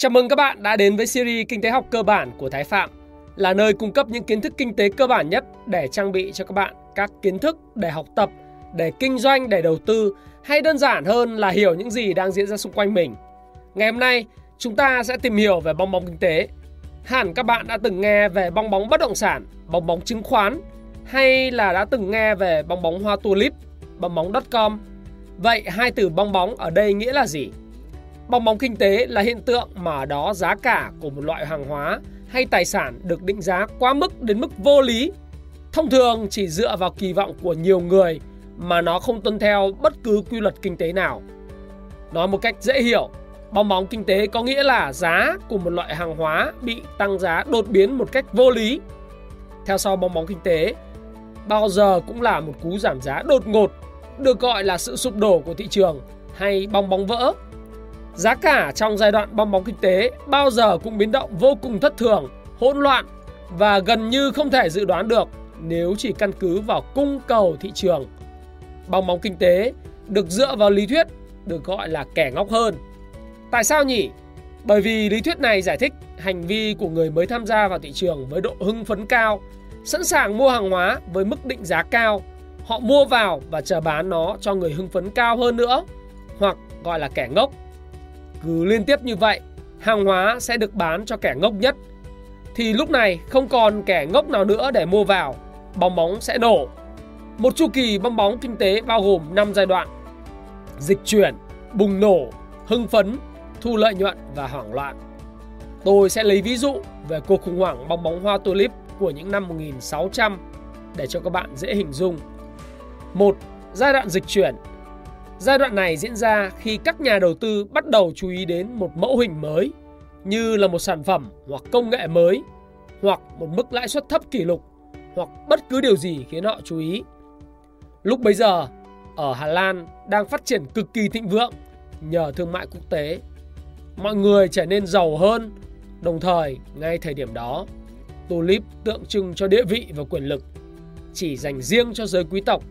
Chào mừng các bạn đã đến với series Kinh tế học cơ bản của Thái Phạm, là nơi cung cấp những kiến thức kinh tế cơ bản nhất để trang bị cho các bạn các kiến thức để học tập, để kinh doanh, để đầu tư hay đơn giản hơn là hiểu những gì đang diễn ra xung quanh mình. Ngày hôm nay, chúng ta sẽ tìm hiểu về bong bóng kinh tế. Hẳn các bạn đã từng nghe về bong bóng bất động sản, bong bóng chứng khoán hay là đã từng nghe về bong bóng hoa tulip, bong bóng .com. Vậy hai từ bong bóng ở đây nghĩa là gì? Bong bóng kinh tế là hiện tượng mà ở đó giá cả của một loại hàng hóa hay tài sản được định giá quá mức đến mức vô lý. Thông thường chỉ dựa vào kỳ vọng của nhiều người mà nó không tuân theo bất cứ quy luật kinh tế nào. Nói một cách dễ hiểu, bong bóng kinh tế có nghĩa là giá của một loại hàng hóa bị tăng giá đột biến một cách vô lý. Theo sau bong bóng kinh tế, bao giờ cũng là một cú giảm giá đột ngột, được gọi là sự sụp đổ của thị trường hay bong bóng vỡ Giá cả trong giai đoạn bong bóng kinh tế bao giờ cũng biến động vô cùng thất thường, hỗn loạn và gần như không thể dự đoán được nếu chỉ căn cứ vào cung cầu thị trường. Bong bóng kinh tế được dựa vào lý thuyết được gọi là kẻ ngốc hơn. Tại sao nhỉ? Bởi vì lý thuyết này giải thích hành vi của người mới tham gia vào thị trường với độ hưng phấn cao, sẵn sàng mua hàng hóa với mức định giá cao. Họ mua vào và chờ bán nó cho người hưng phấn cao hơn nữa, hoặc gọi là kẻ ngốc cứ liên tiếp như vậy, hàng hóa sẽ được bán cho kẻ ngốc nhất. Thì lúc này không còn kẻ ngốc nào nữa để mua vào, bong bóng sẽ nổ. Một chu kỳ bong bóng kinh tế bao gồm 5 giai đoạn. Dịch chuyển, bùng nổ, hưng phấn, thu lợi nhuận và hoảng loạn. Tôi sẽ lấy ví dụ về cuộc khủng hoảng bong bóng hoa tulip của những năm 1600 để cho các bạn dễ hình dung. Một, giai đoạn dịch chuyển Giai đoạn này diễn ra khi các nhà đầu tư bắt đầu chú ý đến một mẫu hình mới như là một sản phẩm hoặc công nghệ mới hoặc một mức lãi suất thấp kỷ lục hoặc bất cứ điều gì khiến họ chú ý. Lúc bấy giờ, ở Hà Lan đang phát triển cực kỳ thịnh vượng nhờ thương mại quốc tế. Mọi người trở nên giàu hơn, đồng thời ngay thời điểm đó, tulip tượng trưng cho địa vị và quyền lực chỉ dành riêng cho giới quý tộc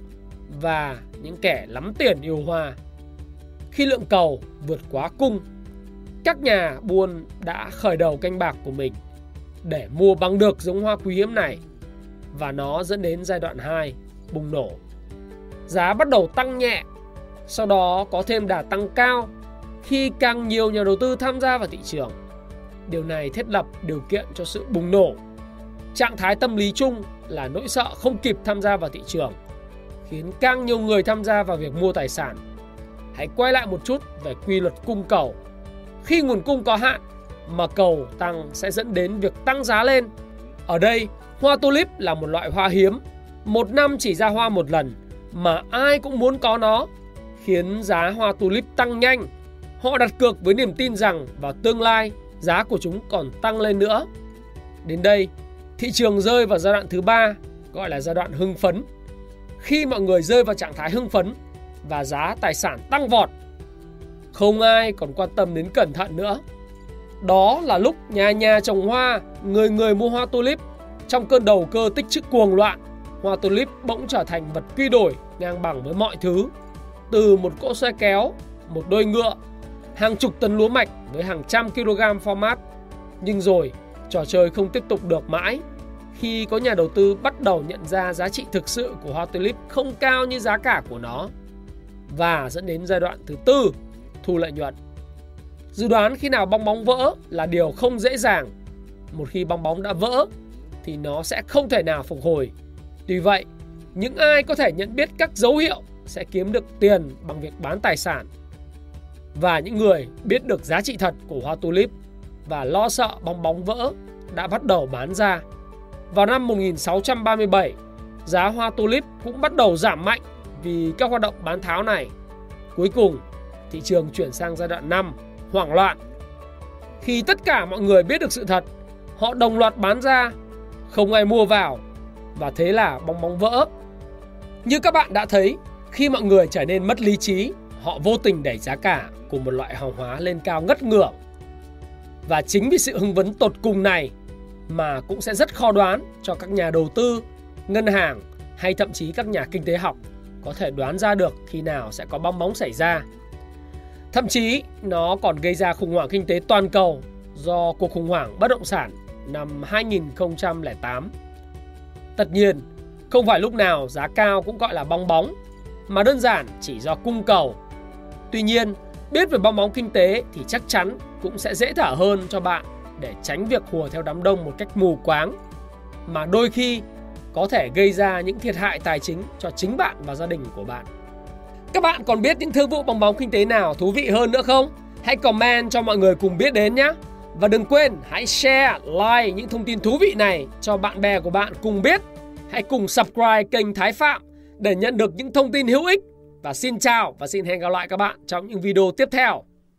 và những kẻ lắm tiền yêu hoa. Khi lượng cầu vượt quá cung, các nhà buôn đã khởi đầu canh bạc của mình để mua bằng được giống hoa quý hiếm này và nó dẫn đến giai đoạn 2 bùng nổ. Giá bắt đầu tăng nhẹ, sau đó có thêm đà tăng cao khi càng nhiều nhà đầu tư tham gia vào thị trường. Điều này thiết lập điều kiện cho sự bùng nổ. Trạng thái tâm lý chung là nỗi sợ không kịp tham gia vào thị trường khiến càng nhiều người tham gia vào việc mua tài sản. Hãy quay lại một chút về quy luật cung cầu. Khi nguồn cung có hạn mà cầu tăng sẽ dẫn đến việc tăng giá lên. Ở đây, hoa tulip là một loại hoa hiếm, một năm chỉ ra hoa một lần mà ai cũng muốn có nó, khiến giá hoa tulip tăng nhanh. Họ đặt cược với niềm tin rằng vào tương lai giá của chúng còn tăng lên nữa. Đến đây, thị trường rơi vào giai đoạn thứ ba, gọi là giai đoạn hưng phấn khi mọi người rơi vào trạng thái hưng phấn và giá tài sản tăng vọt. Không ai còn quan tâm đến cẩn thận nữa. Đó là lúc nhà nhà trồng hoa, người người mua hoa tulip. Trong cơn đầu cơ tích trữ cuồng loạn, hoa tulip bỗng trở thành vật quy đổi ngang bằng với mọi thứ. Từ một cỗ xe kéo, một đôi ngựa, hàng chục tấn lúa mạch với hàng trăm kg format. Nhưng rồi, trò chơi không tiếp tục được mãi khi có nhà đầu tư bắt đầu nhận ra giá trị thực sự của hoa tulip không cao như giá cả của nó và dẫn đến giai đoạn thứ tư thu lợi nhuận. Dự đoán khi nào bong bóng vỡ là điều không dễ dàng. Một khi bong bóng đã vỡ thì nó sẽ không thể nào phục hồi. Tuy vậy, những ai có thể nhận biết các dấu hiệu sẽ kiếm được tiền bằng việc bán tài sản. Và những người biết được giá trị thật của hoa tulip và lo sợ bong bóng vỡ đã bắt đầu bán ra vào năm 1637, giá hoa tulip cũng bắt đầu giảm mạnh vì các hoạt động bán tháo này. Cuối cùng, thị trường chuyển sang giai đoạn 5, hoảng loạn. Khi tất cả mọi người biết được sự thật, họ đồng loạt bán ra, không ai mua vào và thế là bong bóng vỡ. Như các bạn đã thấy, khi mọi người trở nên mất lý trí, họ vô tình đẩy giá cả của một loại hàng hóa lên cao ngất ngưỡng. Và chính vì sự hưng vấn tột cùng này mà cũng sẽ rất khó đoán cho các nhà đầu tư, ngân hàng hay thậm chí các nhà kinh tế học có thể đoán ra được khi nào sẽ có bong bóng xảy ra. Thậm chí nó còn gây ra khủng hoảng kinh tế toàn cầu do cuộc khủng hoảng bất động sản năm 2008. Tất nhiên, không phải lúc nào giá cao cũng gọi là bong bóng, mà đơn giản chỉ do cung cầu. Tuy nhiên, biết về bong bóng kinh tế thì chắc chắn cũng sẽ dễ thở hơn cho bạn để tránh việc hùa theo đám đông một cách mù quáng mà đôi khi có thể gây ra những thiệt hại tài chính cho chính bạn và gia đình của bạn. Các bạn còn biết những thương vụ bong bóng kinh tế nào thú vị hơn nữa không? Hãy comment cho mọi người cùng biết đến nhé. Và đừng quên hãy share, like những thông tin thú vị này cho bạn bè của bạn cùng biết. Hãy cùng subscribe kênh Thái Phạm để nhận được những thông tin hữu ích. Và xin chào và xin hẹn gặp lại các bạn trong những video tiếp theo.